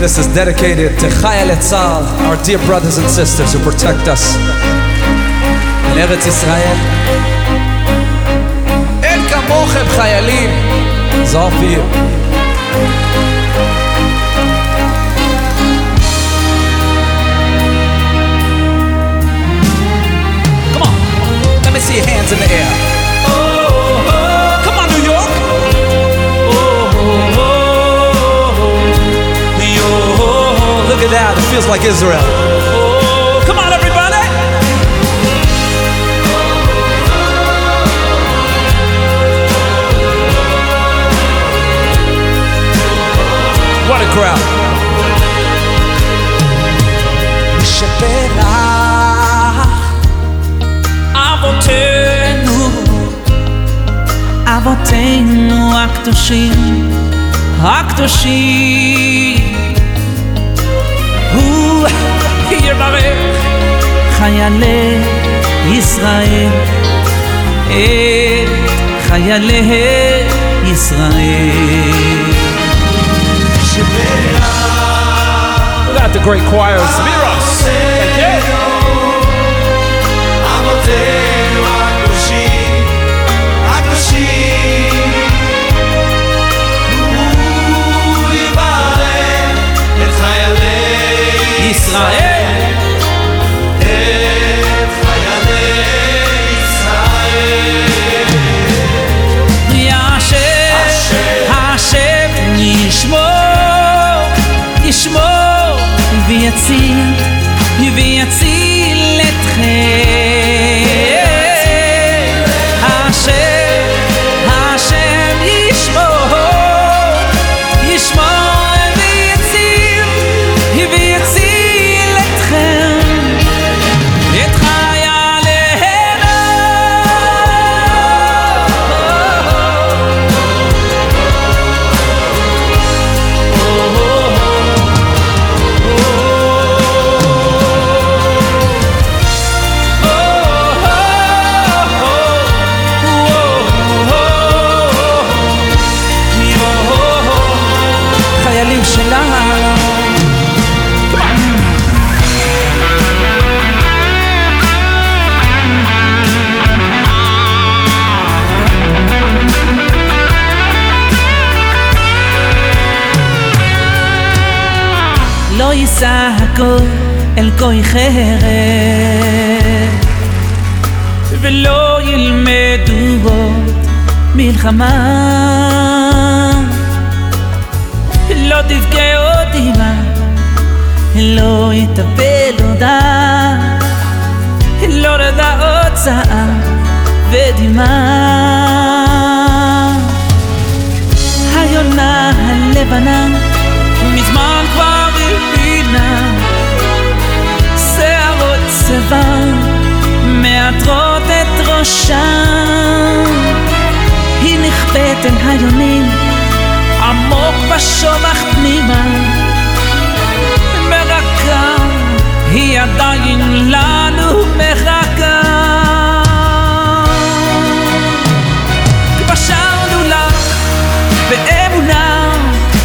This is dedicated to Chayal Etzal, our dear brothers and sisters who protect us in Eretz Israel. אין כמוכם חיילים, זה אופיר. Come like Israel. Come on, everybody. What a crowd. שפרח אבותינו, אבותינו הקדושים, הקדושים, הוא יברך חיילי ישראל, את חיילי ישראל. Without the great choir of ויציל, ויציל אתכם. הכל אל כוי חרב. ולא ילמדו עוד מלחמה. לא תבכה עוד אימה לא יטפל עוד עם לא רדה עוד צער ודמעה היונה הלבנה מעטרות את ראשם. היא נכפית אל היונים עמוק בשובך פנימה. מרקה היא עדיין לנו מחכה כבר שרנו לך באמונה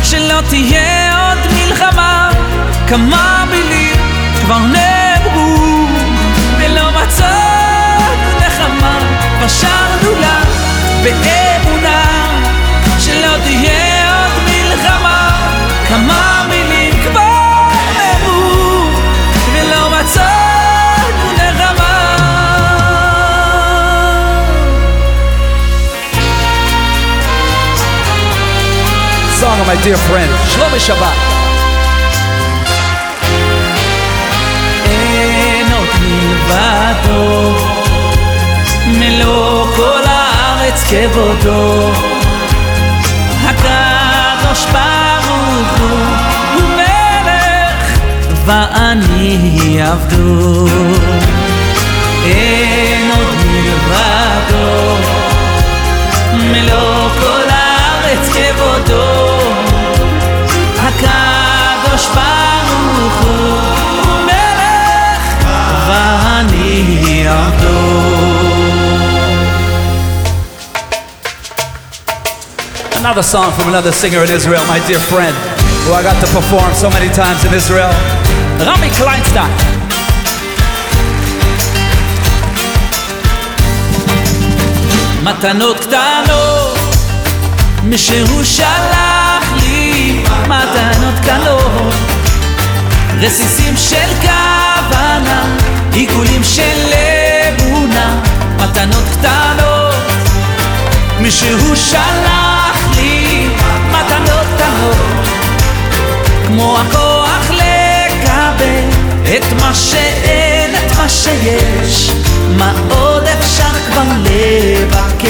שלא תהיה עוד מלחמה. כמה dear friend, Shlomi Shabbat. אין עוד מלבדו מלוא כל הארץ כבודו. הקדוש ברוך הוא הוא מלך ואני עבדו. אין עוד מלבדו מלוא כל הארץ כבודו ברוך הוא הוא מלך ואני עבדו Another song from another singer in Israel, my dear friend, who I got to perform so many times in Israel. רמי קליינסטיין. מתנות קטנות, משהוא שלח לי מתנות קטנות, רסיסים של כוונה, עיגולים של אמונה, מתנות קטנות, משהוא שלח לי מתנות קטנות, כמו הכוח לקבל את מה שאין, את מה שיש, מה עוד אפשר כבר לבקר?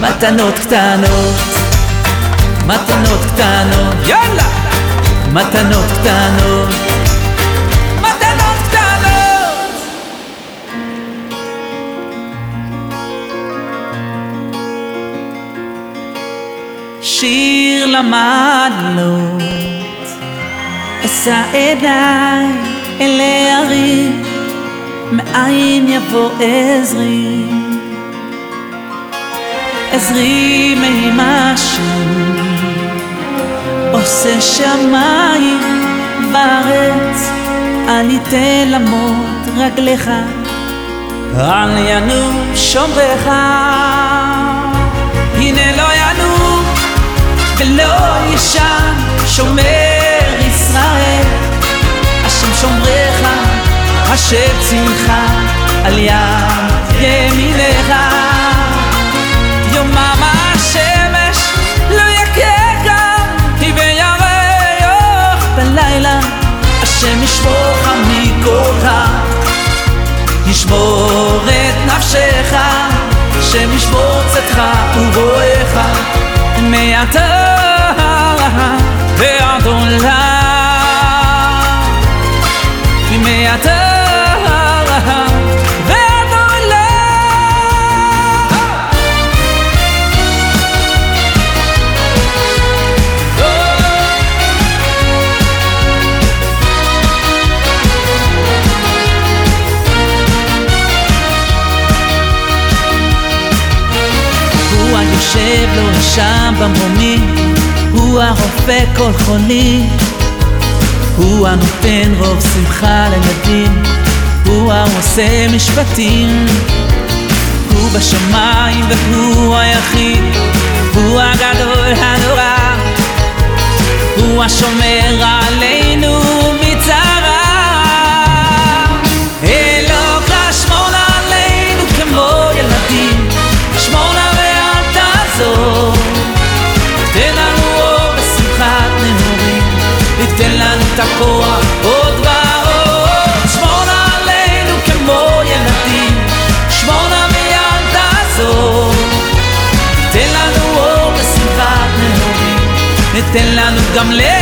מתנות קטנות, מתנות קטנות, יאללה! מתנות קטנות, מתנות קטנות! שיר למדנו אשא עיניי אל ההרים, מאין יבוא עזרי? עזרי ממשהו, עושה שמיים וארץ, יתן למות רגליך, אל ינום שומרך. הנה לא ינום ולא ישן שומר ישראל, השם שומרך, השם צמחה על יד ימינך. ישמור את נפשך, השם ישמור צאתך ובואך, מעתה ועד עולם, הוא היושב לו שם במרומים, הוא הרופא כל חולי, הוא הנותן רוב שמחה לילדים, הוא העושה משפטים, הוא בשמיים והוא היחיד, הכוח עוד ועוד. שמור עלינו כמו ילדים, שמור נא ואל תעזור. תן לנו אור בשמחת נעורים, ותן לנו גם לאהוב.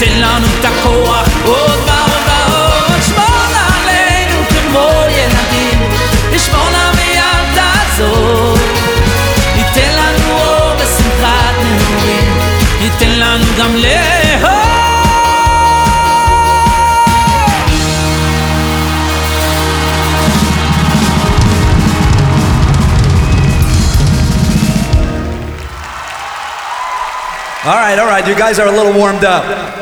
ותן לנו את הכוח עוד ועוד ועוד. שמור עלינו כמו ילדים. שמור ואל תעזוב. ייתן לנו אור ושמחת נעורים. ייתן לנו גם לאהוב. All right, all right, you guys are a little warmed up.